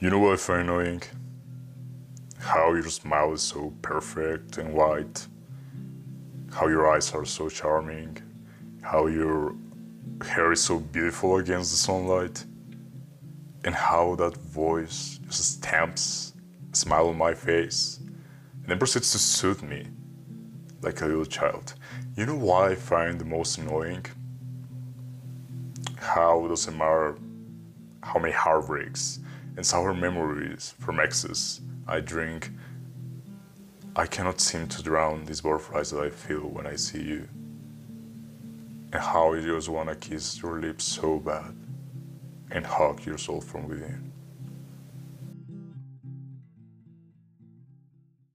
You know what I find annoying? How your smile is so perfect and white. How your eyes are so charming. How your hair is so beautiful against the sunlight. And how that voice just stamps a smile on my face and then proceeds to soothe me like a little child. You know why I find the most annoying? How doesn't matter how many heartbreaks and sour memories from exes I drink, I cannot seem to drown these butterflies that I feel when I see you. And how I just wanna kiss your lips so bad and hug your soul from within.